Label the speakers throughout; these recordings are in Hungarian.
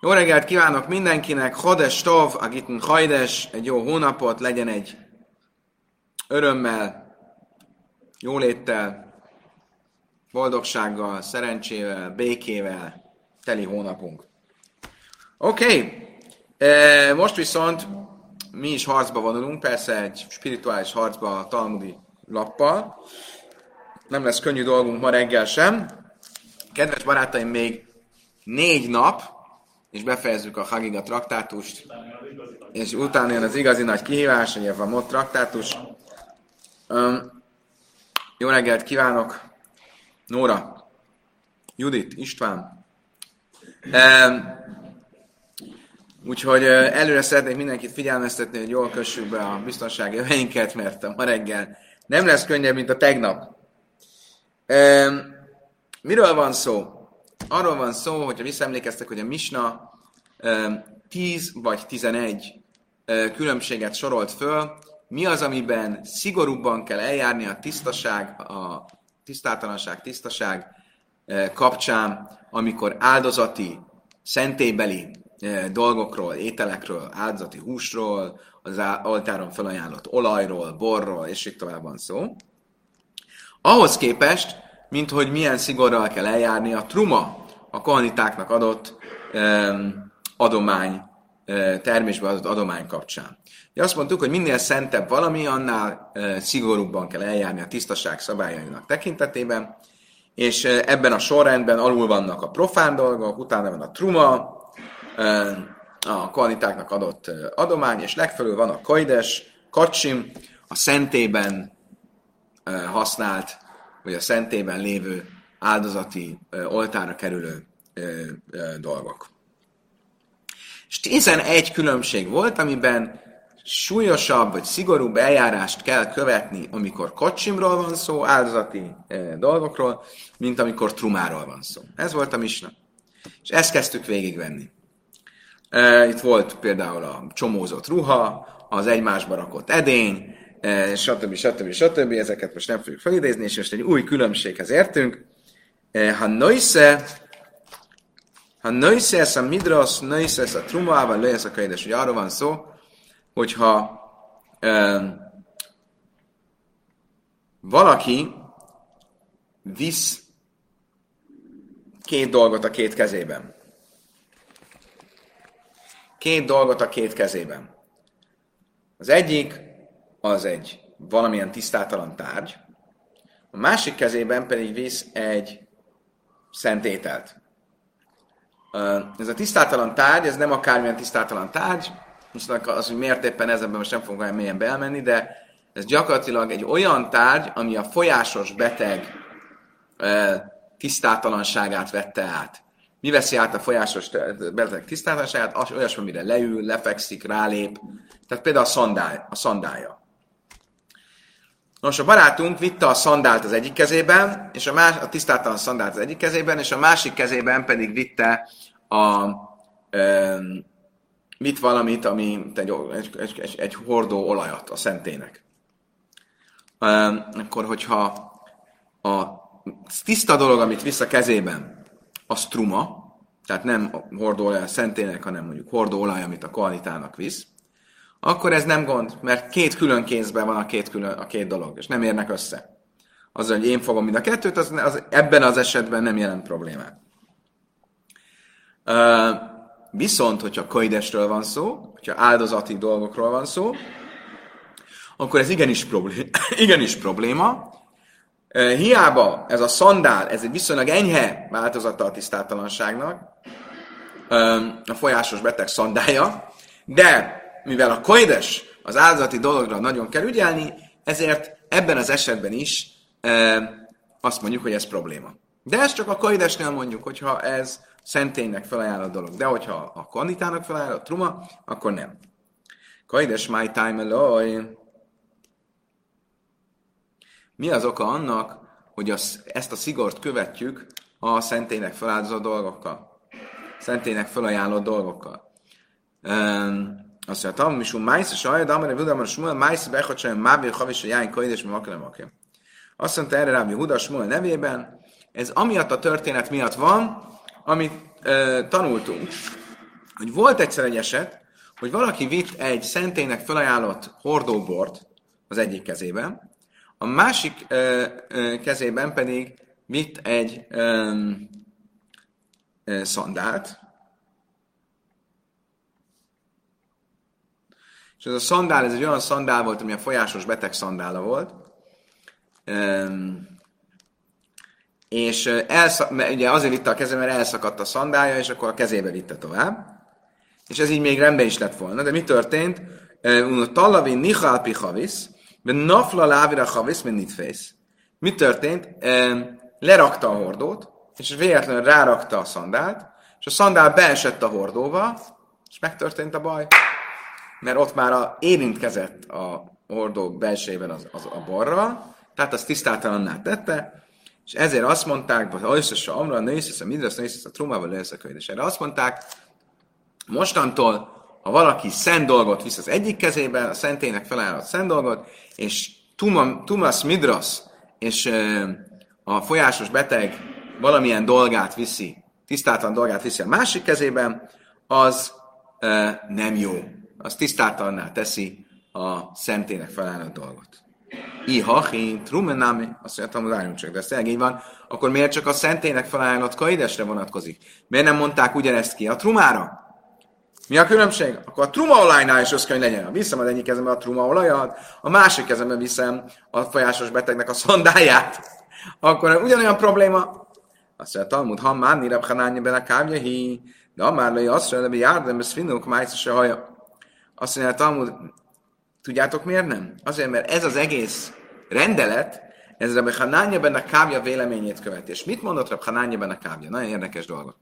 Speaker 1: Jó reggelt kívánok mindenkinek, Hades Tov, Agitn Hajdes, egy jó hónapot, legyen egy örömmel, jóléttel, boldogsággal, szerencsével, békével teli hónapunk. Oké, okay. most viszont mi is harcba vonulunk, persze egy spirituális harcba a talmudi lappal. Nem lesz könnyű dolgunk ma reggel sem. Kedves barátaim, még négy nap, és befejezzük a Hagiga traktátust, és utána jön az igazi nagy kihívás, hogy a MOT traktátus. Um, jó reggelt kívánok! Nóra, Judit, István. Um, úgyhogy előre szeretnék mindenkit figyelmeztetni, hogy jól kössük be a biztonsági öveinket, mert a ma reggel nem lesz könnyebb, mint a tegnap. Um, miről van szó? Arról van szó, hogyha visszaemlékeztek, hogy a Misna 10 vagy 11 különbséget sorolt föl, mi az, amiben szigorúbban kell eljárni a tisztaság, a tisztátalanság, tisztaság kapcsán, amikor áldozati, szentélybeli dolgokról, ételekről, áldozati húsról, az oltáron felajánlott olajról, borról, és így tovább van szó. Ahhoz képest, mint hogy milyen szigorral kell eljárni a truma, a kohanitáknak adott um, adomány, uh, termésbe adott adomány kapcsán. Ugye azt mondtuk, hogy minél szentebb valami, annál uh, szigorúbban kell eljárni a tisztaság szabályainak tekintetében, és uh, ebben a sorrendben alul vannak a profán dolgok, utána van a truma, a kohanitáknak adott adomány, és legfelül van a kajdes, kacsim, a szentében használt vagy a szentében lévő áldozati oltára kerülő dolgok. És 11 különbség volt, amiben súlyosabb vagy szigorúbb eljárást kell követni, amikor kocsimról van szó, áldozati dolgokról, mint amikor trumáról van szó. Ez volt a misna. És ezt kezdtük végigvenni. Itt volt például a csomózott ruha, az egymásba rakott edény, stb. stb. stb. Ezeket most nem fogjuk felidézni, és most egy új különbséghez értünk. E, ha nöjsze, ha nöjsze ez a midras, nöjsze ez a trumával, lesz a kaides. Ugye arról van szó, hogyha um, valaki visz két dolgot a két kezében. Két dolgot a két kezében. Az egyik az egy valamilyen tisztátalan tárgy, a másik kezében pedig visz egy szentételt. Ez a tisztátalan tárgy, ez nem akármilyen tisztátalan tárgy, most az, hogy miért éppen ez, most nem fogunk olyan mélyen beelmenni, de ez gyakorlatilag egy olyan tárgy, ami a folyásos beteg tisztátalanságát vette át. Mi veszi át a folyásos beteg tisztátalanságát? Az olyasmi, amire leül, lefekszik, rálép. Tehát például a, szandály, a szandája. Nos, a barátunk vitte a szandált az egyik kezében, és a, más, a tisztátalan szandált az egyik kezében, és a másik kezében pedig vitte a, e, mit valamit, ami egy, egy, egy, egy hordó olajat a szentének. E, akkor, hogyha a tiszta dolog, amit visz a kezében, az truma, tehát nem hordó olaj a szentének, hanem mondjuk hordó olaj, amit a koalitának visz, akkor ez nem gond, mert két külön kézben van a két, külön, a két dolog, és nem érnek össze. Az, hogy én fogom mind a kettőt, az, az ebben az esetben nem jelent problémát. Uh, viszont, hogyha kaidesről van szó, hogyha áldozati dolgokról van szó, akkor ez igenis probléma. igenis probléma. Uh, hiába ez a szandál, ez egy viszonylag enyhe változata a tisztátalanságnak, uh, a folyásos beteg szandája, de mivel a koides az áldozati dologra nagyon kell ügyelni, ezért ebben az esetben is e, azt mondjuk, hogy ez probléma. De ez csak a koidesnél mondjuk, hogyha ez szenténynek felajánlott dolog. De hogyha a kanditának felajánlott truma, akkor nem. Koides my time alone. Mi az oka annak, hogy az, ezt a szigort követjük a szentélynek feláldozott dolgokkal? Szentélynek felajánlott dolgokkal. Um, azt mondja, Tam, misum májsz, és ajad, amire Huda, Smuel, májsz, bechot sem, mábél, havis, jány, koides, mi makele, makele. Azt mondta erre Rábi Huda Smuel nevében, ez amiatt a történet miatt van, amit e, tanultunk, hogy volt egyszer egy eset, hogy valaki vitt egy szentének felajánlott hordóbort az egyik kezében, a másik ö, ö, kezében pedig vitt egy ö, ö, szandált, és ez a szandál, ez egy olyan szandál volt, ami a folyásos beteg szandála volt, és elszak, ugye azért vitte a kezében, mert elszakadt a szandálja, és akkor a kezébe vitte tovább és ez így még rendben is lett volna. De mi történt? Tallavi nichal pichavis, de nafla lávira chavis, mint nitfész. Mi történt? Lerakta a hordót, és véletlenül rárakta a szandált, és a szandál beesett a hordóba, és megtörtént a baj. Mert ott már a, érintkezett a hordó belsejében az, az a borral, tehát az tisztátalanná tette, és ezért azt mondták, hogy összes a amra, nősz, a midrasz, nősz, a trumával, nősz a könyv. És erre azt mondták, Mostantól, ha valaki szent dolgot visz az egyik kezében, a szentének felállott szent dolgot, és Tumas Midras, és a folyásos beteg valamilyen dolgát viszi, tisztátlan dolgát viszi a másik kezében, az e, nem jó. Az tisztátalanná teszi a szentének felállott dolgot. Ihachi, trumenami, azt mondja, hogy várjunk csak, de ez így van, akkor miért csak a szentének felállott kaidesre vonatkozik? Miért nem mondták ugyanezt ki a trumára? Mi a különbség? Akkor a trumaolajnál is össz legyen. Viszem az egyik kezembe a trumaolajat, a másik kezembe viszem a folyásos betegnek a szondáját. Akkor ugyanolyan probléma. Azt mondja, Talmud, ha már nirab hanányi bele kávjahi, de már lőj azt mondja, hogy járdem, ez finnuk, májsz se haja. Azt mondja, Talmud, tudjátok miért nem? Azért, mert ez az egész rendelet, ez Rabbi Hanánya benne kávja véleményét követi. És mit mondott Rabbi Hanánya benne kávja? Nagyon érdekes dolgot.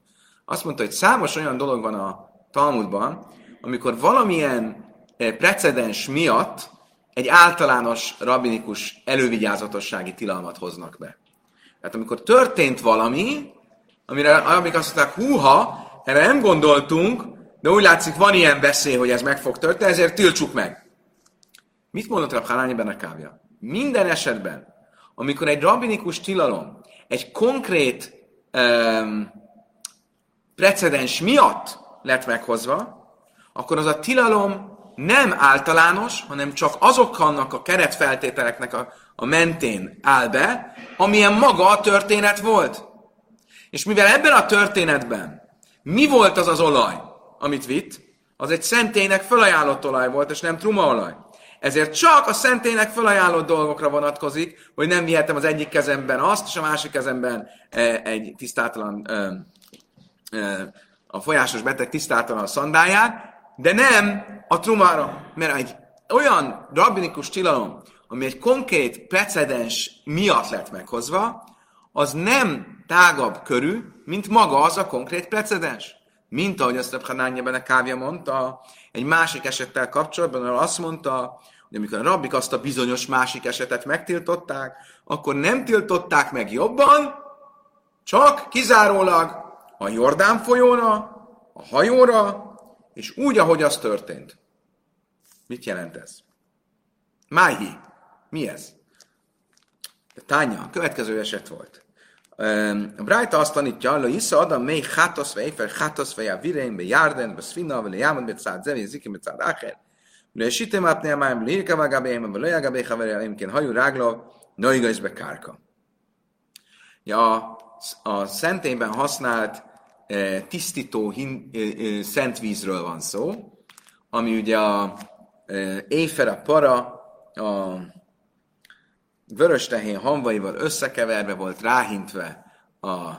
Speaker 1: Azt mondta, hogy számos olyan dolog van a Talmudban, amikor valamilyen eh, precedens miatt egy általános rabinikus elővigyázatossági tilalmat hoznak be. Tehát amikor történt valami, amire amik azt mondták, húha, erre nem gondoltunk, de úgy látszik, van ilyen veszély, hogy ez meg fog történni, ezért tiltsuk meg. Mit mondott Rab Halányi Benekávja? Minden esetben, amikor egy rabinikus tilalom egy konkrét um, precedens miatt lett meghozva, akkor az a tilalom nem általános, hanem csak azoknak a keretfeltételeknek a, a mentén áll be, amilyen maga a történet volt. És mivel ebben a történetben mi volt az az olaj, amit vitt, az egy szentének felajánlott olaj volt, és nem trumaolaj. Ezért csak a szentének felajánlott dolgokra vonatkozik, hogy nem vihetem az egyik kezemben azt, és a másik kezemben e, egy tisztátalan e, e, a folyásos beteg tisztáltalan a szandáját, de nem a trumára, mert egy olyan rabbinikus tilalom, ami egy konkrét precedens miatt lett meghozva, az nem tágabb körű, mint maga az a konkrét precedens. Mint ahogy azt a Hanányában a kávja mondta, egy másik esettel kapcsolatban, ahol azt mondta, hogy amikor a rabbik azt a bizonyos másik esetet megtiltották, akkor nem tiltották meg jobban, csak kizárólag a Jordán folyóra, a hajóra, és úgy, ahogy az történt. Mit jelent ez? Máhi. Mi ez? Tánya, a következő eset volt. A Brájta azt tanítja, hogy Isza Adam mely hátosz ve éfer hátosz ve a virein be járden, be szfinna, ve jámad be cád zevi, zikim be cád ácher. Le sitem átné a májam, lírka vágábéhem, ve löjágábé haverjálimként hajú rágla, nőiga is be kárka. Ja, a szentélyben használt Eh, tisztító hin, eh, eh, szent vízről van szó, ami ugye a éfer, a para, a vörös tehén hamvaival összekeverve volt ráhintve a,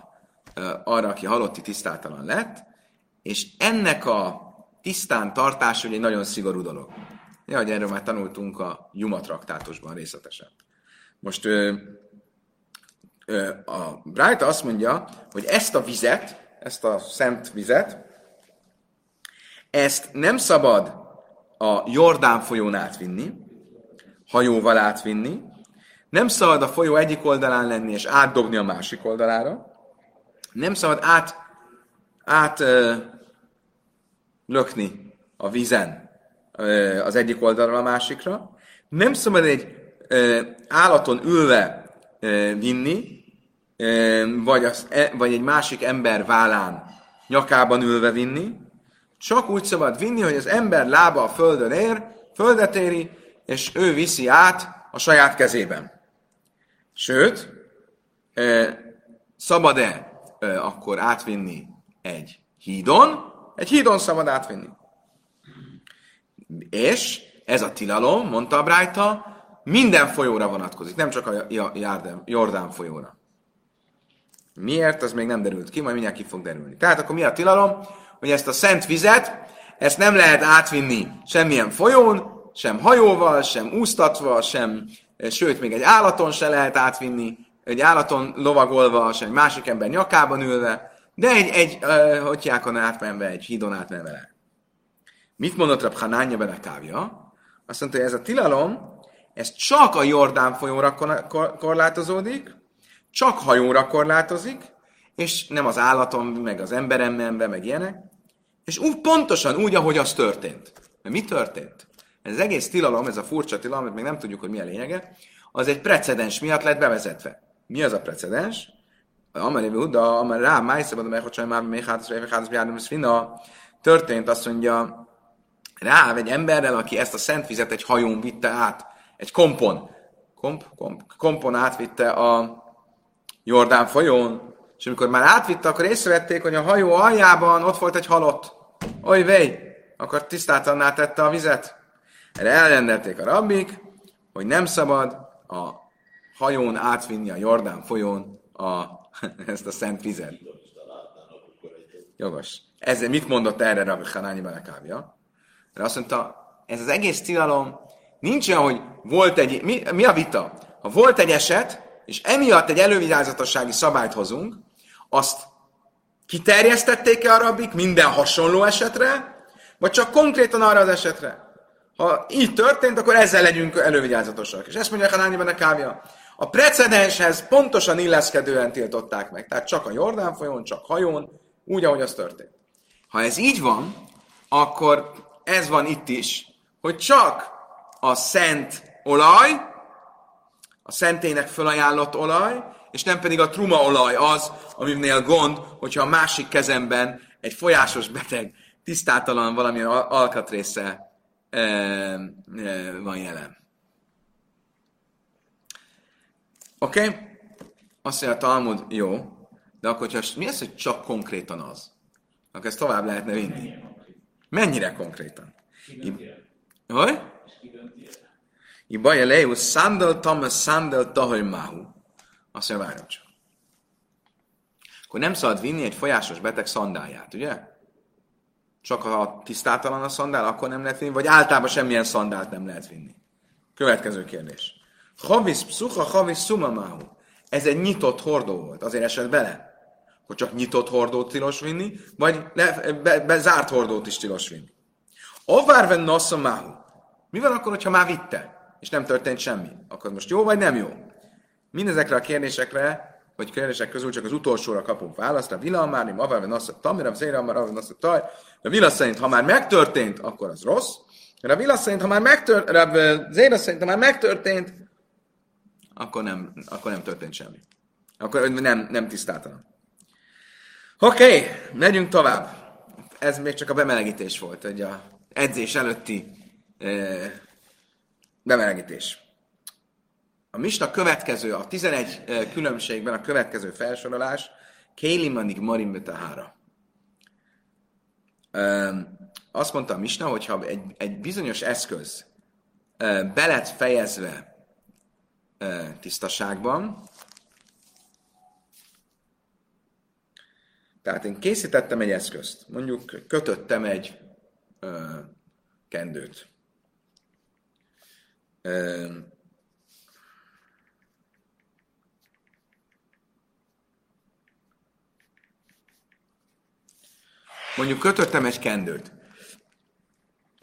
Speaker 1: arra, aki halotti tisztátalan lett, és ennek a tisztán tartás egy nagyon szigorú dolog. Ja, hogy erről már tanultunk a Juma traktátusban részletesen. Most ö, ö, a Bright azt mondja, hogy ezt a vizet, ezt a szent vizet, ezt nem szabad a Jordán folyón átvinni, hajóval átvinni, nem szabad a folyó egyik oldalán lenni és átdobni a másik oldalára, nem szabad át, át ö, lökni a vízen ö, az egyik oldalra a másikra, nem szabad egy ö, állaton ülve ö, vinni, vagy, az, e, vagy egy másik ember vállán nyakában ülve vinni, csak úgy szabad vinni, hogy az ember lába a földön ér, földet éri, és ő viszi át a saját kezében. Sőt, szabad-e akkor átvinni egy hídon? Egy hídon szabad átvinni. És ez a tilalom, mondta a Brájta, minden folyóra vonatkozik, nem csak a Jordán folyóra. Miért, az még nem derült ki, majd mindjárt ki fog derülni. Tehát akkor mi a tilalom? Hogy ezt a szent vizet, ezt nem lehet átvinni semmilyen folyón, sem hajóval, sem úsztatva, sem, sőt, még egy állaton se lehet átvinni, egy állaton lovagolva, sem egy másik ember nyakában ülve, de egy, egy uh, hotyákon átmenve, egy hídon átmenve lehet. Mit mondott Rab Hanánja Belekávja? Azt mondta, hogy ez a tilalom, ez csak a Jordán folyóra korlátozódik, csak hajóra korlátozik, és nem az állaton, meg az emberen menve, meg ilyenek, és úgy pontosan úgy, ahogy az történt. Mert mi történt? Ez egész tilalom, ez a furcsa tilalom, amit még nem tudjuk, hogy mi a lényege, az egy precedens miatt lett bevezetve. Mi az a precedens? Amely Huda, amely rá, májszabad, amely hogy már még hát, hogy hát, hogy történt, azt mondja, rá egy emberrel, aki ezt a szent vizet egy hajón vitte át, egy kompon, komp, komp, kompon átvitte a Jordán folyón, és amikor már átvitte, akkor észrevették, hogy a hajó aljában ott volt egy halott. Oly vej! Akkor tisztátalanná tette a vizet. Erre elrendelték a rabbik, hogy nem szabad a hajón átvinni a Jordán folyón a, ezt a szent vizet. Jogos. Ez mit mondott erre Rabbi Hanányi Belekávja? Mert azt mondta, ez az egész tilalom, nincs olyan, hogy volt egy, mi, mi a vita? Ha volt egy eset, és emiatt egy elővigyázatossági szabályt hozunk, azt kiterjesztették-e a rabbik minden hasonló esetre, vagy csak konkrétan arra az esetre? Ha így történt, akkor ezzel legyünk elővigyázatosak. És ezt mondja Hanáni benne kávja. A precedenshez pontosan illeszkedően tiltották meg. Tehát csak a Jordán folyón, csak hajón, úgy, ahogy az történt. Ha ez így van, akkor ez van itt is, hogy csak a szent olaj, a szentének fölajánlott olaj, és nem pedig a truma olaj az, aminél gond, hogyha a másik kezemben egy folyásos beteg, tisztátalan valamilyen alkatrésze e, van jelen. Oké? Okay? Azt mondja a Talmud, jó, de akkor, hogyha mi az, hogy csak konkrétan az? Akkor ezt tovább lehetne vinni. Mennyire konkrétan? Hogy? Ibaja leu szandal tamas szandal tahajmáhu. Azt mondja, várjon csak. Akkor nem szabad vinni egy folyásos beteg szandáját, ugye? Csak ha tisztátalan a szandál, akkor nem lehet vinni, vagy általában semmilyen szandált nem lehet vinni. Következő kérdés. Havis pszucha, havis sumamahu. Ez egy nyitott hordó volt, azért esett bele. Akkor csak nyitott hordót tilos vinni, vagy le, be, be, zárt hordót is tilos vinni. Ovárven nosszamahu. Mi van akkor, hogyha már vitte, és nem történt semmi? Akkor most jó vagy nem jó? Mindezekre a kérdésekre, vagy kérdések közül csak az utolsóra kapunk választ. A vila már, nem avárven a tamira, zéra már, avárven azt a taj. A vila szerint, ha már megtörtént, akkor az rossz. A vila szerint, ha már megtörtént, zéra szerint, ha már megtörtént, akkor nem, akkor nem történt semmi. Akkor nem, nem tisztáltanak. Oké, okay, megyünk tovább. Ez még csak a bemelegítés volt, hogy a edzés előtti eh, bemelegítés. A Misna következő, a 11 eh, különbségben a következő felsorolás, Kélimanik Marim Betahára. Azt mondta a Misna, hogyha egy, egy bizonyos eszköz belet fejezve tisztaságban. Tehát én készítettem egy eszközt, mondjuk kötöttem egy kendőt. Mondjuk kötöttem egy kendőt,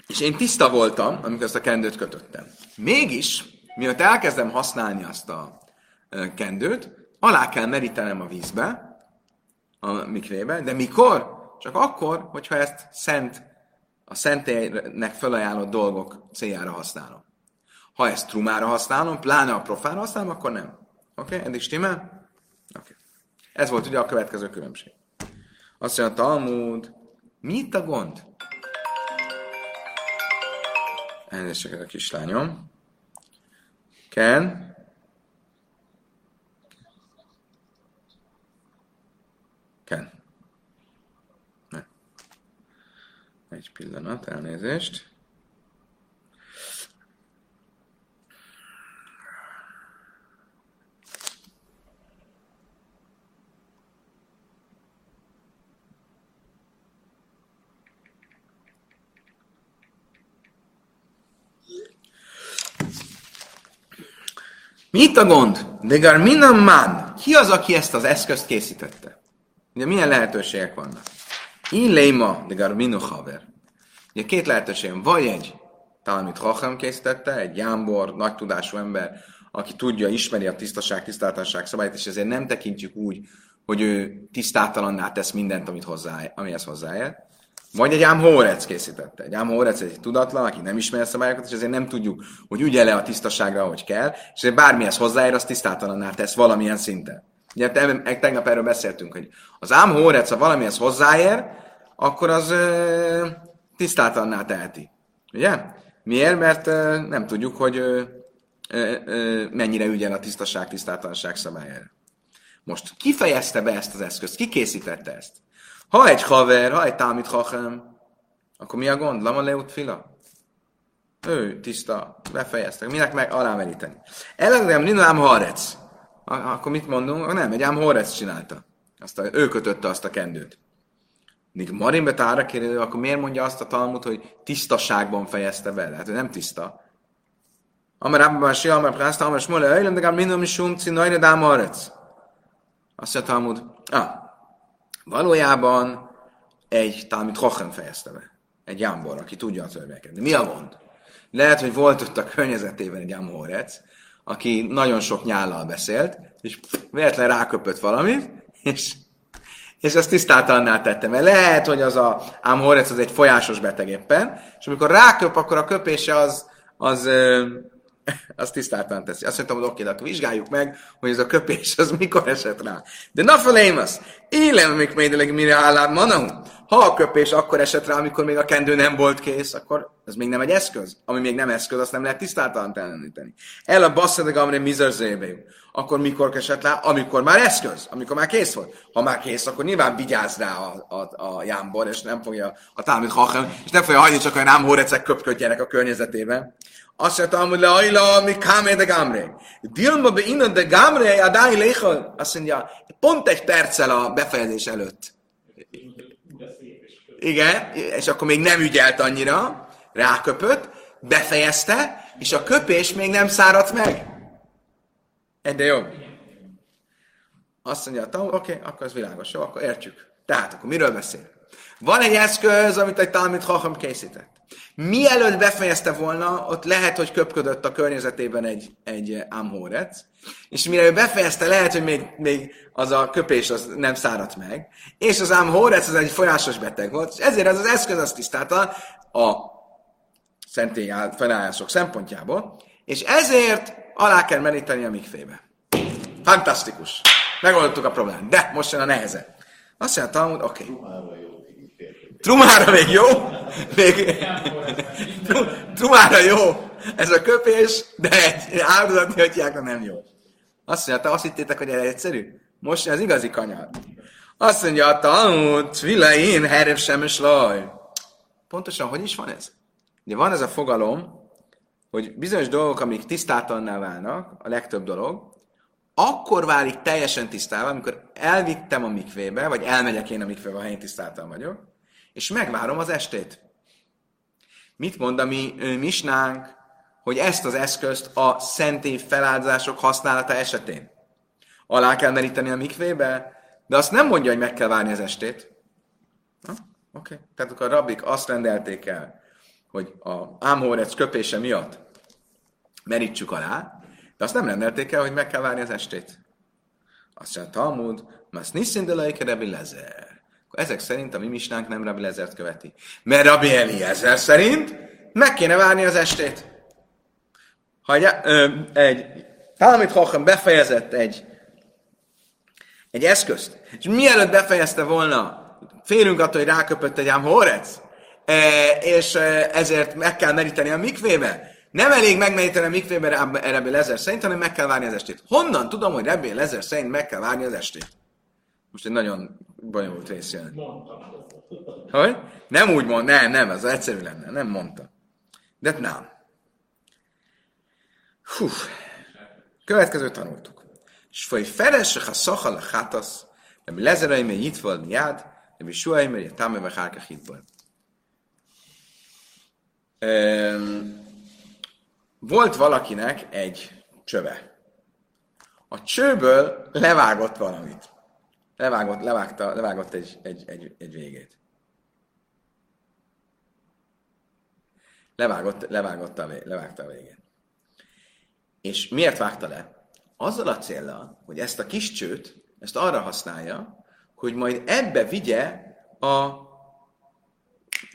Speaker 1: és én tiszta voltam, amikor ezt a kendőt kötöttem. Mégis miatt elkezdem használni azt a kendőt, alá kell merítenem a vízbe, a mikvébe, de mikor? Csak akkor, hogyha ezt szent, a szentélynek felajánlott dolgok céljára használom. Ha ezt trumára használom, pláne a profára használom, akkor nem. Oké? Okay? Eddig stimmel? Oké. Okay. Ez volt ugye a következő különbség. Azt mondja a Talmud, mi itt a gond? Elnézést a kislányom. Ken? Ken. Ne. Egy pillanat, elnézést. Mi itt a gond? De Garminan man. Ki az, aki ezt az eszközt készítette? Ugye milyen lehetőségek vannak? Illéma de Garminu haver. Ugye két lehetőségem. Vagy egy Talmud Hacham készítette, egy jámbor, nagy tudású ember, aki tudja, ismeri a tisztaság, tisztátalanság szabályt, és ezért nem tekintjük úgy, hogy ő tisztátalanná tesz mindent, amit hozzá, amihez hozzáér. Vagy egy ám Hórec készítette. Egy ám Hórec egy tudatlan, aki nem ismeri a szabályokat, és ezért nem tudjuk, hogy ügye le a tisztaságra, ahogy kell, és ezért bármihez hozzáér, az tisztátalanná tesz valamilyen szinten. Ugye tegnap erről beszéltünk, hogy az ám Hórec, ha valamihez hozzáér, akkor az ö, tisztátalanná teheti. Ugye? Miért? Mert ö, nem tudjuk, hogy ö, ö, ö, mennyire ügyel a tisztaság, tisztátalanság szabályára. Most ki fejezte be ezt az eszközt? Ki készítette ezt? Ha egy haver, ha egy támit hachem, akkor mi a gond? Lama leut fila? Ő tiszta, befejeztek. Minek meg alámeríteni? Elegem ninám harec. Akkor mit mondunk? Nem, egy ám horec csinálta. Azt a, ő kötötte azt a kendőt. Míg Marin tára kérdő, akkor miért mondja azt a Talmud, hogy tisztaságban fejezte be? Hát ő nem tiszta. Amar Abba Basi, Amar Prászta, Amar Smole, Öjlem, de gár mindom is sumci, Najre Dám Harec. Azt mondja a Talmud, ah, Valójában egy Talmud Hochem fejezte be. Egy jámbor, aki tudja a törvényeket. De mi a gond? Lehet, hogy volt ott a környezetében egy Amorec, aki nagyon sok nyállal beszélt, és véletlen ráköpött valamit, és, és ezt tisztátalanná tette. Mert lehet, hogy az a Amorec az egy folyásos beteg éppen, és amikor ráköp, akkor a köpése az, az, azt tisztáltan teszi. Azt mondtam, hogy oké, de akkor vizsgáljuk meg, hogy ez a köpés az mikor esett rá. De na felémasz, élem még médeleg mire állám manahu. Ha a köpés akkor esett rá, amikor még a kendő nem volt kész, akkor ez még nem egy eszköz. Ami még nem eszköz, azt nem lehet tisztátalanítani. El a basszadeg amre mizerzébe. Akkor mikor esett rá? Amikor már eszköz, amikor már kész volt. Ha már kész, akkor nyilván vigyáz rá a, a, a jámbor, és nem fogja a támít hachem, és nem fogja hagyni csak olyan ámhórecek köpködjenek a környezetében. Azt mondta, hogy le ajla, mi kámé de gámré. Dilma be innen de gámré, a dáj. Azt mondja, pont egy perccel a befejezés előtt. Igen, és akkor még nem ügyelt annyira, ráköpött, befejezte, és a köpés még nem száradt meg. Egyre jobb. Azt mondja, oké, okay, akkor ez világos, jó, akkor értjük. Tehát akkor miről beszél? Van egy eszköz, amit egy Talmud Chacham készített. Mielőtt befejezte volna, ott lehet, hogy köpködött a környezetében egy, egy Amhorec, és mire ő befejezte, lehet, hogy még, még az a köpés az nem száradt meg, és az Amhorec az egy folyásos beteg volt, és ezért ez az eszköz azt tisztálta a szentély felállások szempontjából, és ezért alá kell meríteni a mikfébe. Fantasztikus! Megoldottuk a problémát. De most jön a neheze. Azt mondja Talmud, oké. Okay. Trumára még jó? Még... Trumára jó. Ez a köpés, de egy áldozati atyákra nem jó. Azt mondja, te azt hittétek, hogy ez egyszerű? Most az igazi kanyar. Azt mondja, a Talmud, Tvilain, Herev Semes Laj. Pontosan, hogy is van ez? Ugye van ez a fogalom, hogy bizonyos dolgok, amik tisztátalanná válnak, a legtöbb dolog, akkor válik teljesen tisztává, amikor elvittem a mikvébe, vagy elmegyek én a mikvébe, ha én tisztáltan vagyok, és megvárom az estét. Mit mond a mi misnánk, hogy ezt az eszközt a szentély feláldozások használata esetén alá kell meríteni a mikvébe, de azt nem mondja, hogy meg kell várni az estét. Oké. Tehát akkor a rabik azt rendelték el, hogy a ámhórec köpése miatt merítsük alá, de azt nem rendelték el, hogy meg kell várni az estét. Azt mondja Talmud, mas niszindelai lezer ezek szerint a mi misnánk nem Rabbi Lezert követi. Mert Rabbi Eliezer szerint meg kéne várni az estét. Ha egy, ö, egy Talmud Hochem befejezett egy, egy eszközt, és mielőtt befejezte volna, félünk attól, hogy ráköpött egy ám Horec, és ezért meg kell meríteni a mikvébe. Nem elég megmeríteni a mikvébe Rebbi Lezer szerint, hanem meg kell várni az estét. Honnan tudom, hogy Rebbi Lezer szerint meg kell várni az estét? Most egy nagyon bonyolult rész jön. Hogy? Nem úgy mond, nem, nem, ez egyszerű lenne, nem mondta. De nem. Hú. Következő tanultuk. És foly feles, ha szachal a hátasz, Rabbi Lezerai, mert volt miád, Rabbi Suhai, mert támé vagy hárka hitból. Volt valakinek egy csöve. A csőből levágott valamit. Levágott, levágta, levágott egy, egy, egy, egy végét. Levágott, levágott a, levágta a végét. És miért vágta le? Azzal a célra, hogy ezt a kis csőt, ezt arra használja, hogy majd ebbe vigye a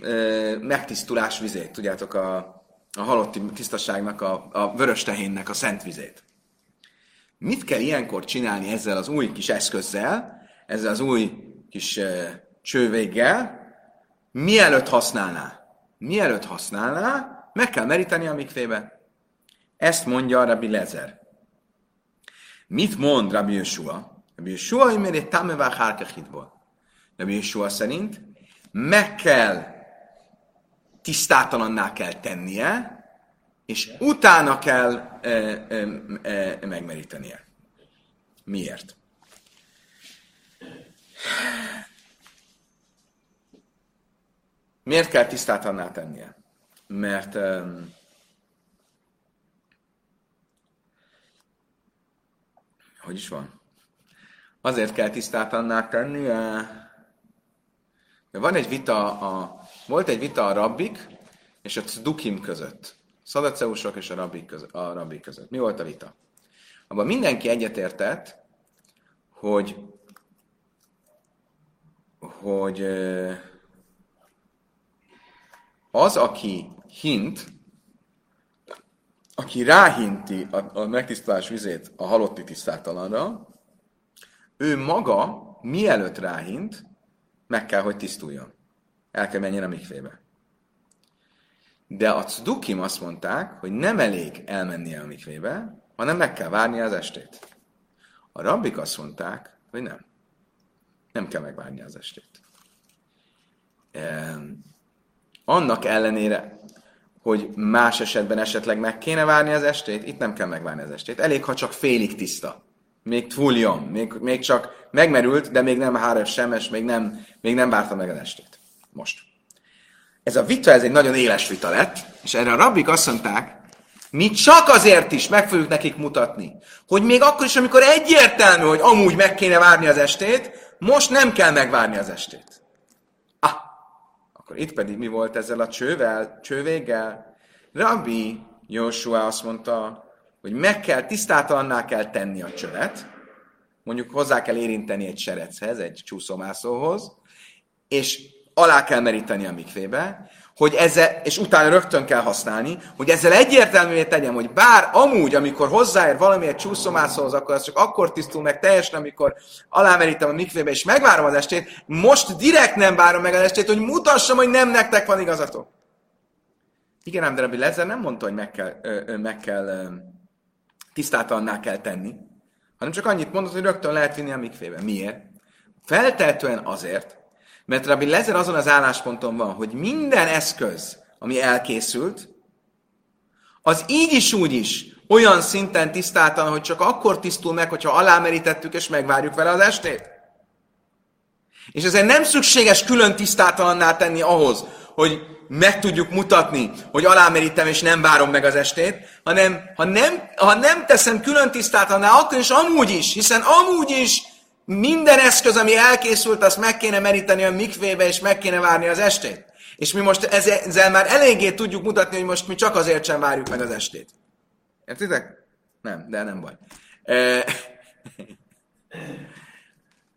Speaker 1: e, megtisztulás vizét, tudjátok, a, a halotti tisztaságnak, a, a vörös tehénnek a szent vizét. Mit kell ilyenkor csinálni ezzel az új kis eszközzel, ezzel az új kis csővéggel, mielőtt használná? Mielőtt használná, meg kell meríteni a mikvébe. Ezt mondja Rabbi Lezer. Mit mond Rabbi Yeshua? Rabbi Yeshua, egy tamevá hárkechitból. Rabbi Yeshua szerint meg kell tisztátalanná kell tennie, és utána kell e, e, e, megmerítenie. Miért? Miért kell tisztátalanná tennie? Mert um, hogy is van? Azért kell tisztátalanná tennie, van egy vita, a, volt egy vita a rabbik és a dukim között. Szadaceusok és a rabbik, között, a rabbik között. Mi volt a vita? Abban mindenki egyetértett, hogy hogy az, aki hint, aki ráhinti a, a megtisztulás vizét a halotti tisztátalanra, ő maga, mielőtt ráhint, meg kell, hogy tisztuljon. El kell menjen a mikvébe. De a cudukim azt mondták, hogy nem elég elmennie a mikvébe, hanem meg kell várni az estét. A rabbik azt mondták, hogy nem. Nem kell megvárni az estét. Annak ellenére, hogy más esetben esetleg meg kéne várni az estét, itt nem kell megvárni az estét. Elég, ha csak félig tiszta. Még túljon, még, még csak megmerült, de még nem háres semes, még nem, még nem várta meg az estét. Most. Ez a vita, ez egy nagyon éles vita lett, és erre a rabbik azt mondták, mi csak azért is meg fogjuk nekik mutatni, hogy még akkor is, amikor egyértelmű, hogy amúgy meg kéne várni az estét, most nem kell megvárni az estét. Ah, akkor itt pedig mi volt ezzel a csővel, csővéggel? Rabbi Joshua azt mondta, hogy meg kell, tisztátalanná kell tenni a csövet, mondjuk hozzá kell érinteni egy serechez, egy csúszomászóhoz, és alá kell meríteni a mikvébe, hogy ezzel, és utána rögtön kell használni, hogy ezzel egyértelművé tegyem, hogy bár amúgy, amikor hozzáér valami egy csúszomászóhoz, akkor az csak akkor tisztul meg teljesen, amikor alámerítem a mikvébe, és megvárom az estét, most direkt nem várom meg az estét, hogy mutassam, hogy nem nektek van igazatok. Igen, ám de Rabbi Lezer nem mondta, hogy meg kell, ö, ö, meg kell ö, tisztátalanná kell tenni, hanem csak annyit mondott, hogy rögtön lehet vinni a mikvébe. Miért? Feltehetően azért, mert Rabbi Lezer azon az állásponton van, hogy minden eszköz, ami elkészült, az így is úgy is olyan szinten tisztáltan, hogy csak akkor tisztul meg, hogyha alámerítettük és megvárjuk vele az estét. És ezért nem szükséges külön tisztátalanná tenni ahhoz, hogy meg tudjuk mutatni, hogy alámerítem és nem várom meg az estét, hanem ha nem, ha nem teszem külön tisztátalanná, akkor is amúgy is, hiszen amúgy is minden eszköz, ami elkészült, azt meg kéne meríteni a mikvébe, és meg kéne várni az estét. És mi most ezzel már eléggé tudjuk mutatni, hogy most mi csak azért sem várjuk meg az estét. Értitek? Nem, de nem baj. E...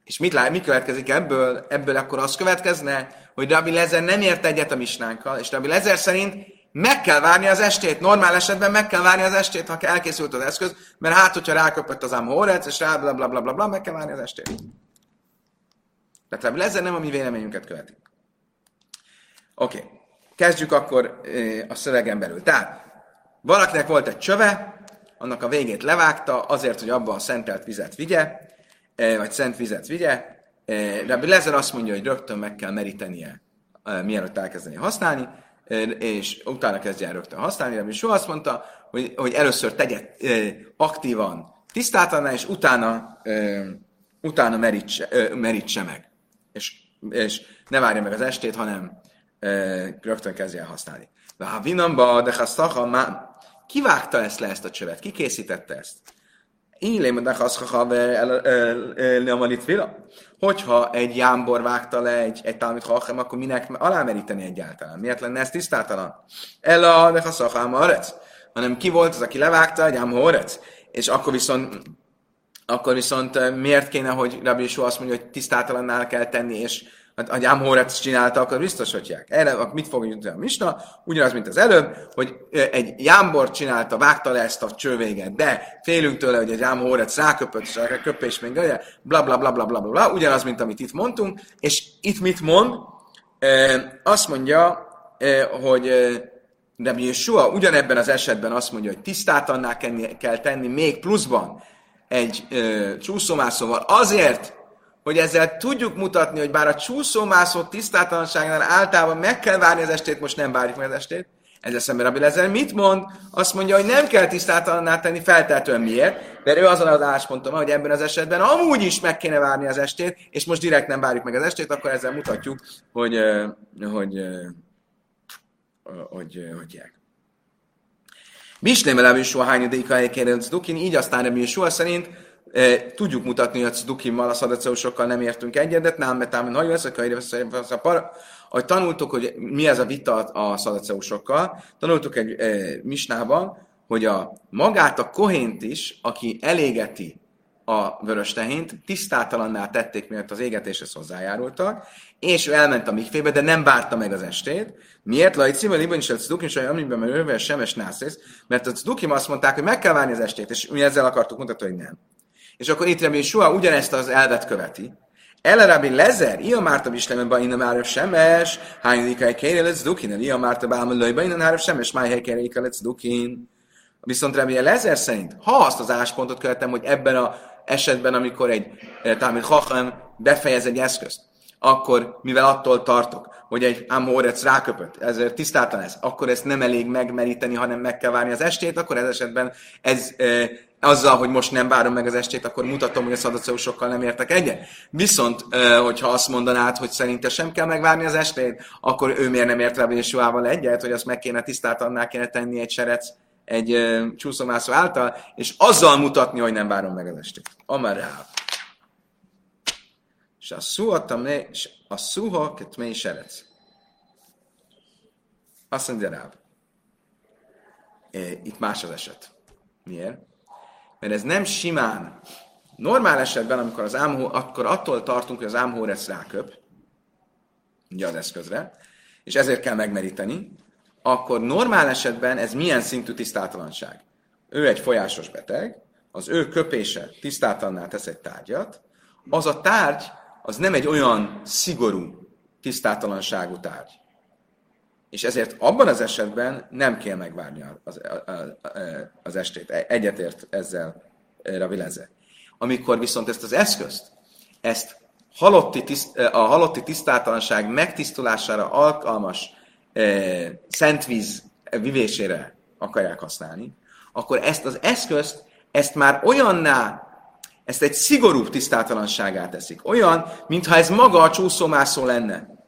Speaker 1: és mit lát, mi következik ebből? Ebből akkor az következne, hogy Rabbi Lezer nem ért egyet a misnánkkal, és Rabbi Lezer szerint meg kell várni az estét. Normál esetben meg kell várni az estét, ha elkészült az eszköz, mert hát, hogyha ráköpött az Amhorec, és rá bla, bla, bla, bla, bla, meg kell várni az estét. Tehát Lezer nem a mi véleményünket követi. Oké. Okay. kezdjük akkor a szövegen belül. Tehát, valakinek volt egy csöve, annak a végét levágta, azért, hogy abba a szentelt vizet vigye, vagy szent vizet vigye. Rabbi Lezer azt mondja, hogy rögtön meg kell merítenie, mielőtt elkezdeni használni, és utána kezdje el rögtön használni. Rabbi Soha azt mondta, hogy, hogy először tegye aktívan tisztátaná, és utána, utána merítse, merítse meg. És, és ne várja meg az estét, hanem rögtön kezdje el használni. De ha vinamba, de ha már kivágta ezt le, ezt a csövet? Ki készítette ezt? Illém, de vila. Hogyha egy jámbor vágta le egy, egy talmit hachem, akkor minek alámeríteni egyáltalán? Miért lenne ez tisztátalan? Ella, de haszachám. Hanem ki volt az, aki levágta egy jámhorec? És akkor viszont akkor viszont miért kéne, hogy Rabbi Yeshua azt mondja, hogy tisztátalannál kell tenni, és hát a Gyámhóret csinálta, akkor biztos hagyják. Erre mit fog jutni a Misna? Ugyanaz, mint az előbb, hogy egy jámbor csinálta, vágta le ezt a csővéget, de félünk tőle, hogy egy Gyámhóret ráköpött, és a köpés még bla bla bla bla bla bla, ugyanaz, mint amit itt mondtunk, és itt mit mond? Azt mondja, hogy de Yeshua ugyanebben az esetben azt mondja, hogy tisztát kell tenni még pluszban egy csúszómászóval azért, hogy ezzel tudjuk mutatni, hogy bár a csúszómászó tisztátalanságnál általában meg kell várni az estét, most nem várjuk meg az estét, ezzel szemben Rabbi Lezer mit mond? Azt mondja, hogy nem kell tisztátalanná tenni feltétlenül miért, mert ő azon az állásponton hogy ebben az esetben amúgy is meg kéne várni az estét, és most direkt nem várjuk meg az estét, akkor ezzel mutatjuk, hogy, hogy, hogy, hogy, hogy Misném el is sohány idéka dukin, így aztán Rabbi soha szerint tudjuk mutatni, hogy Dukimmal, a szadaceusokkal nem értünk egyedet, nem, mert ám nagyon ez a par, hogy tanultuk, hogy mi ez a vita a szadaceusokkal, tanultuk egy e, misnában, hogy a magát a kohént is, aki elégeti a vörös tehént, tisztátalanná tették, miatt az égetéshez hozzájárultak, és ő elment a mikvébe, de nem várta meg az estét. Miért? Lajt szívvel libben is a cudukim, és amiben mert ővel semes nászész, mert a cudukim azt mondták, hogy meg kell várni az estét, és mi ezzel akartuk mutatni, hogy nem. És akkor itt Rabbi Shua ugyanezt az elvet követi. Ele Rabbi Lezer, ia márta bislemben innen már semes, hány egy kérje lesz dukin, ia márta bálmölőjben innen már semes, máj hely kérje lesz dukin. Viszont Rabbi Lezer szerint, ha azt az álláspontot követem, hogy ebben a esetben, amikor egy eh, Talmud Chacham befejez egy eszközt, akkor, mivel attól tartok, hogy egy Amorec ráköpött, ezért tisztáltan ez, akkor ezt nem elég megmeríteni, hanem meg kell várni az estét, akkor ez esetben ez e, azzal, hogy most nem várom meg az estét, akkor mutatom, hogy a szadaceusokkal nem értek egyet. Viszont, hogyha azt mondanád, hogy szerinte sem kell megvárni az estét, akkor ő miért nem ért Rabbi Yeshuával egyet, hogy azt meg kéne tisztáltanná kéne tenni egy serec, egy csúszomászó által, és azzal mutatni, hogy nem várom meg az estét. Amar rá. És a szuha, a szuha, ketmei serec. Azt mondja rá. Itt más az eset. Miért? Mert ez nem simán. Normál esetben, amikor az ámhó, akkor attól tartunk, hogy az ámhórec ráköp, ugye az eszközre, és ezért kell megmeríteni, akkor normál esetben ez milyen szintű tisztátalanság? Ő egy folyásos beteg, az ő köpése tisztátalanná tesz egy tárgyat, az a tárgy az nem egy olyan szigorú tisztátalanságú tárgy. És ezért abban az esetben nem kell megvárni az, az, estét. Egyetért ezzel Ravi Leze. Amikor viszont ezt az eszközt, ezt halotti tiszt, a halotti tisztátalanság megtisztulására alkalmas e, szentvíz vivésére akarják használni, akkor ezt az eszközt, ezt már olyanná ezt egy szigorúbb tisztátalanságát teszik. Olyan, mintha ez maga a csúszómászó lenne.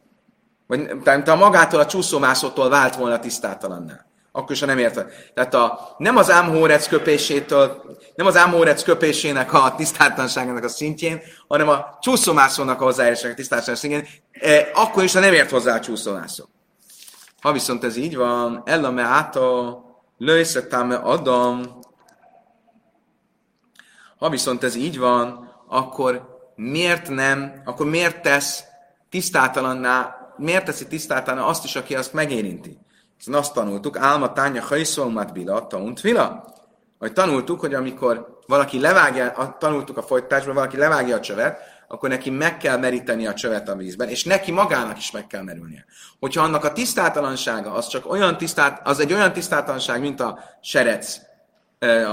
Speaker 1: Vagy mint a magától a csúszómászótól vált volna tisztátalanná. Akkor is, ha nem érte. Tehát a, nem az ámhórec köpésétől, nem az ámhórec köpésének a tisztátalanságának a szintjén, hanem a csúszómászónak a hozzáérésének a tisztátalanságának szintjén, e, akkor is, ha nem ért hozzá a csúszómászó. Ha viszont ez így van, ella me áta, lőszettáme adam, ha viszont ez így van, akkor miért nem, akkor miért tesz tisztátalanná, miért teszi tisztátalanná azt is, aki azt megérinti? Hiszen azt tanultuk, álma tánya hajszolmat bila, taunt vila. Hogy tanultuk, hogy amikor valaki levágja, tanultuk a folytatásban, valaki levágja a csövet, akkor neki meg kell meríteni a csövet a vízben, és neki magának is meg kell merülnie. Hogyha annak a tisztátalansága, az csak olyan tisztát, az egy olyan tisztátalanság, mint a serec,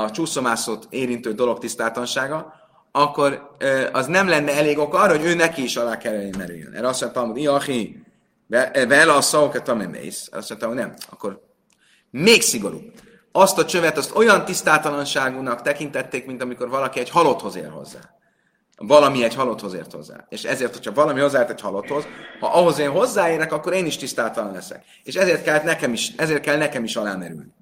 Speaker 1: a csúszomászot érintő dolog tisztátalansága, akkor az nem lenne elég ok arra, hogy ő neki is alá kell merüljön. Erre azt mondtam, hogy Iachi, vele a szaukat, ami mész. Azt mondtam, hogy nem. Akkor még szigorú. Azt a csövet, azt olyan tisztátalanságúnak tekintették, mint amikor valaki egy halotthoz ér hozzá. Valami egy halotthoz ért hozzá. És ezért, hogyha valami hozzáért egy halotthoz, ha ahhoz én hozzáérek, akkor én is tisztátalan leszek. És ezért kell nekem is, ezért kell nekem is alámerülni.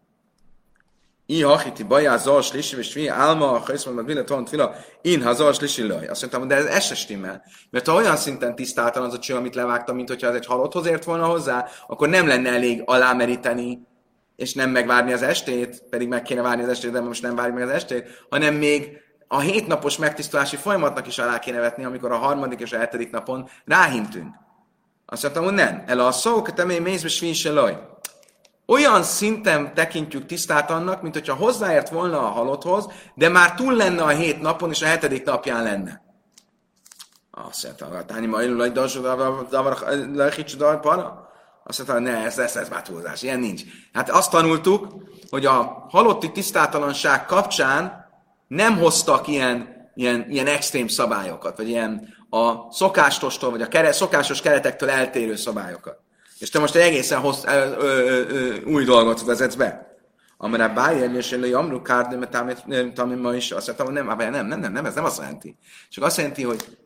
Speaker 1: I hachiti bajá zars lisi, és fi álma, ha ezt mondod, vile tont fila, in ha zars lisi laj. Azt mondtam, de ez, ez se. Mert ha olyan szinten tisztáltan az a cső, amit levágtam, mint hogyha ez egy halotthoz ért volna hozzá, akkor nem lenne elég alámeríteni, és nem megvárni az estét, pedig meg kéne várni az estét, de most nem várjuk meg az estét, hanem még a hétnapos megtisztulási folyamatnak is alá kéne vetni, amikor a harmadik és a hetedik napon ráhintünk. Azt mondtam, hogy nem. El a szó, te mész, laj olyan szinten tekintjük tisztát annak, mint hogyha hozzáért volna a halotthoz, de már túl lenne a hét napon, és a hetedik napján lenne. Azt mondta, Táni ma illul egy para? Azt mondta, ne, ez, ez, ez már túlzás, ilyen nincs. Hát azt tanultuk, hogy a halotti tisztátalanság kapcsán nem hoztak ilyen, ilyen, ilyen extrém szabályokat, vagy ilyen a szokástostól, vagy a kere, szokásos keretektől eltérő szabályokat. És te most egy egészen hossz, ö, ö, ö, új dolgot vezetsz be. Amire bájjel, és hogy amru kárd, mert ma is azt mondtam, hogy nem, nem, nem, nem, nem, ez nem azt jelenti. Csak azt jelenti, hogy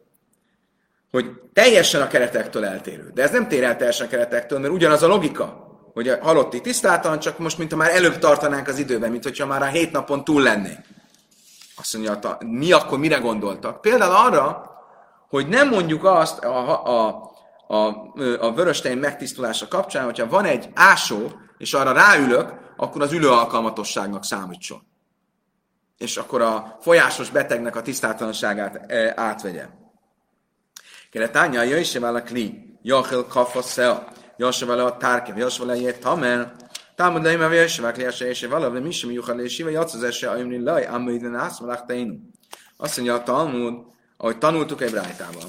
Speaker 1: hogy teljesen a keretektől eltérő. De ez nem tér el teljesen a keretektől, mert ugyanaz a logika, hogy a halotti tisztáltan, csak most, mint ha már előbb tartanánk az időben, mint hogyha már a hét napon túl lennénk. Azt mondja, mi akkor mire gondoltak? Például arra, hogy nem mondjuk azt a, a, a, a vöröstein megtisztulása kapcsán, hogyha van egy ásó, és arra ráülök, akkor az ülő alkalmatosságnak számítson. És akkor a folyásos betegnek a tisztátalanságát e, átvegye. Keretánya, a jöjjse a kli, jachel kafa szea, jöjjse vele a tárkev, jöjjse vele jét tamer, támad leim a jöjjse vele kli, jöjjse jöjjse vele, mi sem juhal és siva, jatsz esse, a jöjjse laj, ám ide ász, Azt mondja a Talmud, ahogy tanultuk egy brájtában,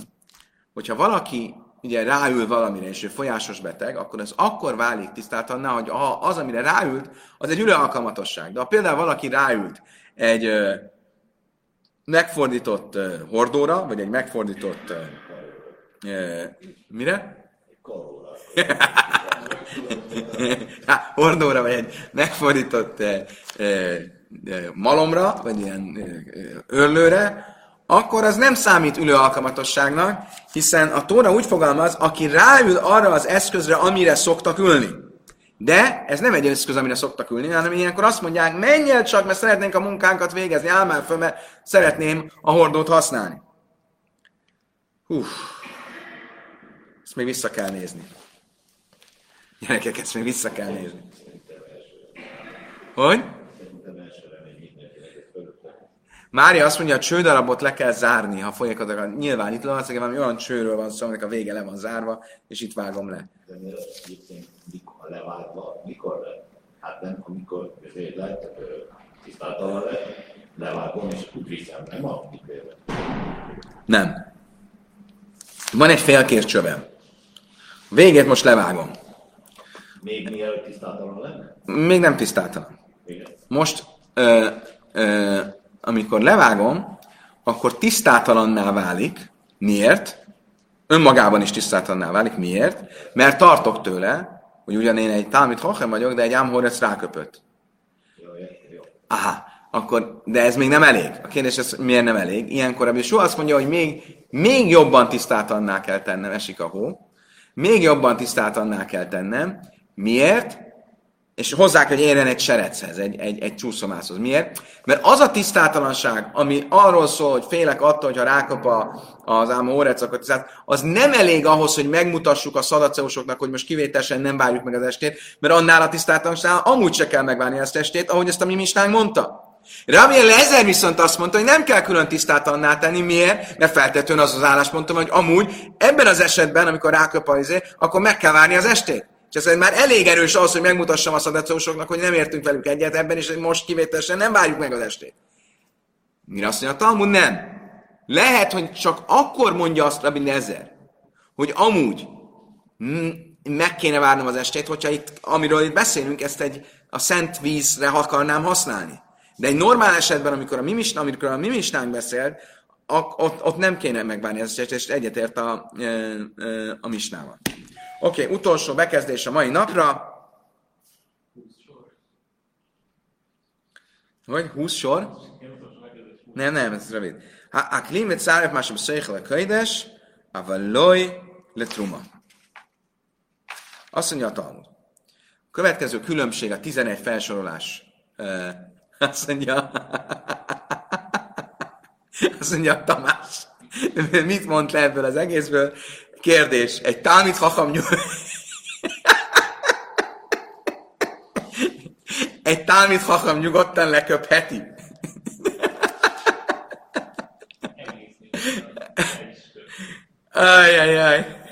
Speaker 1: hogyha valaki ugye ráül valamire, és ő folyásos beteg, akkor ez akkor válik tisztáltanná, hogy ha az, amire ráült, az egy ülő alkalmatosság. De ha például valaki ráült egy ö, megfordított ö, hordóra, vagy egy megfordított ö, mire? Há, hordóra, vagy egy megfordított malomra, vagy ilyen örlőre, akkor az nem számít ülő alkalmatosságnak, hiszen a Tóra úgy fogalmaz, aki ráül arra az eszközre, amire szoktak ülni. De ez nem egy eszköz, amire szoktak ülni, hanem ilyenkor azt mondják, menj el csak, mert szeretnénk a munkánkat végezni, áll már föl, mert szeretném a hordót használni. Hú, ezt még vissza kell nézni. Gyerekek, ezt még vissza kell nézni. Hogy? Mária azt mondja, a csődarabot le kell zárni, ha folyik a Nyilván itt van, valami olyan csőről van szó, aminek a vége le van zárva, és itt vágom le.
Speaker 2: De mikor levágva, mikor le? Hát nem, amikor lett, tisztáltalan lett, levágom, és úgy viszem, nem a
Speaker 1: Nem. Van egy félkér csövem. Végét most levágom.
Speaker 2: Még mielőtt tisztáltalan lenne?
Speaker 1: Még nem tisztáltalan. Most ö, ö, amikor levágom, akkor tisztátalanná válik. Miért? Önmagában is tisztátalanná válik. Miért? Mert tartok tőle, hogy ugyan én egy támit hochem vagyok, de egy ámhorec ráköpött. Aha, akkor, de ez még nem elég. A kérdés ez miért nem elég? Ilyenkor a soha azt mondja, hogy még, még jobban tisztátalanná kell tennem, esik a hó, még jobban tisztátalanná kell tennem. Miért? És hozzá kell, hogy érjen egy serechez, egy, egy, egy csúszomászhoz. Miért? Mert az a tisztátalanság, ami arról szól, hogy félek attól, hogyha rákap a, az ám órecakat, az nem elég ahhoz, hogy megmutassuk a szadaceusoknak, hogy most kivételesen nem várjuk meg az estét, mert annál a tisztátalanság amúgy se kell megvárni ezt estét, ahogy ezt a mi mistánk mondta. Rabbi Lezer viszont azt mondta, hogy nem kell külön tisztátalanná tenni. Miért? Mert feltétlenül az az álláspontom, hogy amúgy ebben az esetben, amikor ráköp a izé, akkor meg kell várni az estét. És ez már elég erős az, hogy megmutassam a szadecósoknak, hogy nem értünk velük egyet ebben, és most kivételesen nem várjuk meg az estét. Mire azt mondja a Talmud? Nem. lehet, hogy csak akkor mondja azt Rabbi Nezer, hogy amúgy meg kéne várnom az estét, hogyha itt, amiről itt beszélünk, ezt egy a szent vízre akarnám használni. De egy normál esetben, amikor a mi amikor a mi beszél, ott, ott nem kéne megvárni ezt, és egyetért a, a, a misnával. Oké, okay, utolsó bekezdés a mai napra. Vagy 20 sor? Nem, nem, ez rövid. A klimet szárep másem széjjel a könyves, a loj le truma. Azt mondja a Talmud. A következő különbség a 11 felsorolás. Azt mondja, azt mondja Tamás. Mit mond le ebből az egészből? Kérdés. Egy Talmud hacham nyug... Egy Talmud hacham nyugodtan leköpheti. Ajajaj.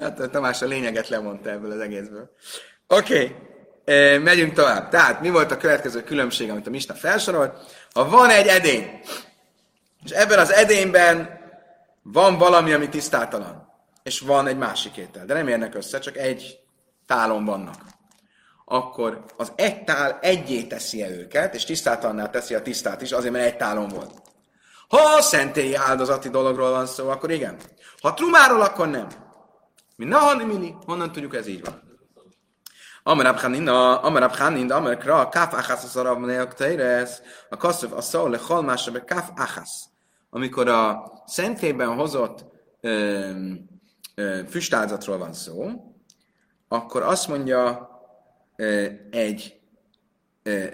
Speaker 1: Hát Tamás a lényeget lemondta ebből az egészből. Oké, okay. e, megyünk tovább. Tehát mi volt a következő különbség, amit a Mista felsorolt? Ha van egy edény, és ebben az edényben van valami, ami tisztátalan, és van egy másik étel, de nem érnek össze, csak egy tálon vannak, akkor az egy tál egyé teszi -e őket, és tisztátalannál teszi a tisztát is, azért, mert egy tálon volt. Ha a szentélyi áldozati dologról van szó, akkor igen. Ha trumáról, akkor nem. Mi na mili, honnan tudjuk, ez így van. Amarab Hanina, Amarab Hanin, Amar Kra, Kaf Achas az Arab Neok a Kasszöv a Szó, le Halmása, be Kaf Achas. Amikor a szentében hozott ö, ö, füstáldozatról van szó, akkor azt mondja ö, egy, ö,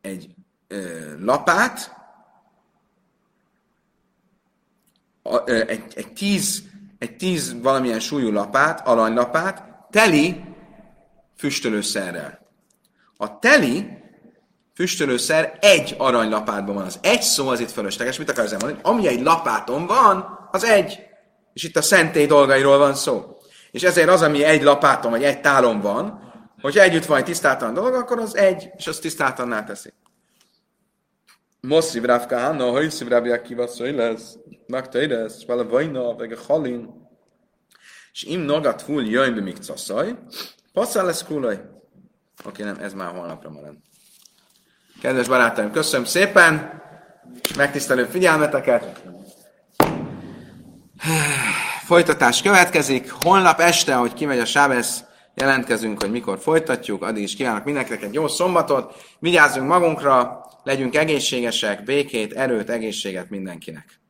Speaker 1: egy ö, lapát, egy, egy, tíz, egy tíz valamilyen súlyú lapát, aranylapát, teli füstölőszerrel. A teli füstölőszer egy aranylapátban van. Az egy szó az itt fölösleges. Mit akarsz mondani? Ami egy lapáton van, az egy. És itt a szentély dolgairól van szó. És ezért az, ami egy lapáton, vagy egy tálon van, hogyha együtt van egy tisztátalan dolog, akkor az egy, és az tisztátalanná teszi. Moszi Rav Kahana, hogy szív Rabbi Akiva lesz, megteides, vele vajna, vege halin, és im nogat full jöjjön be még caszaj, passzál lesz kulaj. Oké, nem, ez már holnapra marad. Kedves barátaim, köszönöm szépen, megtisztelő figyelmeteket. Folytatás következik. Holnap este, hogy kimegy a Sábesz, jelentkezünk, hogy mikor folytatjuk. Addig is kívánok mindenkinek egy jó szombatot. Vigyázzunk magunkra, legyünk egészségesek, békét, erőt, egészséget mindenkinek.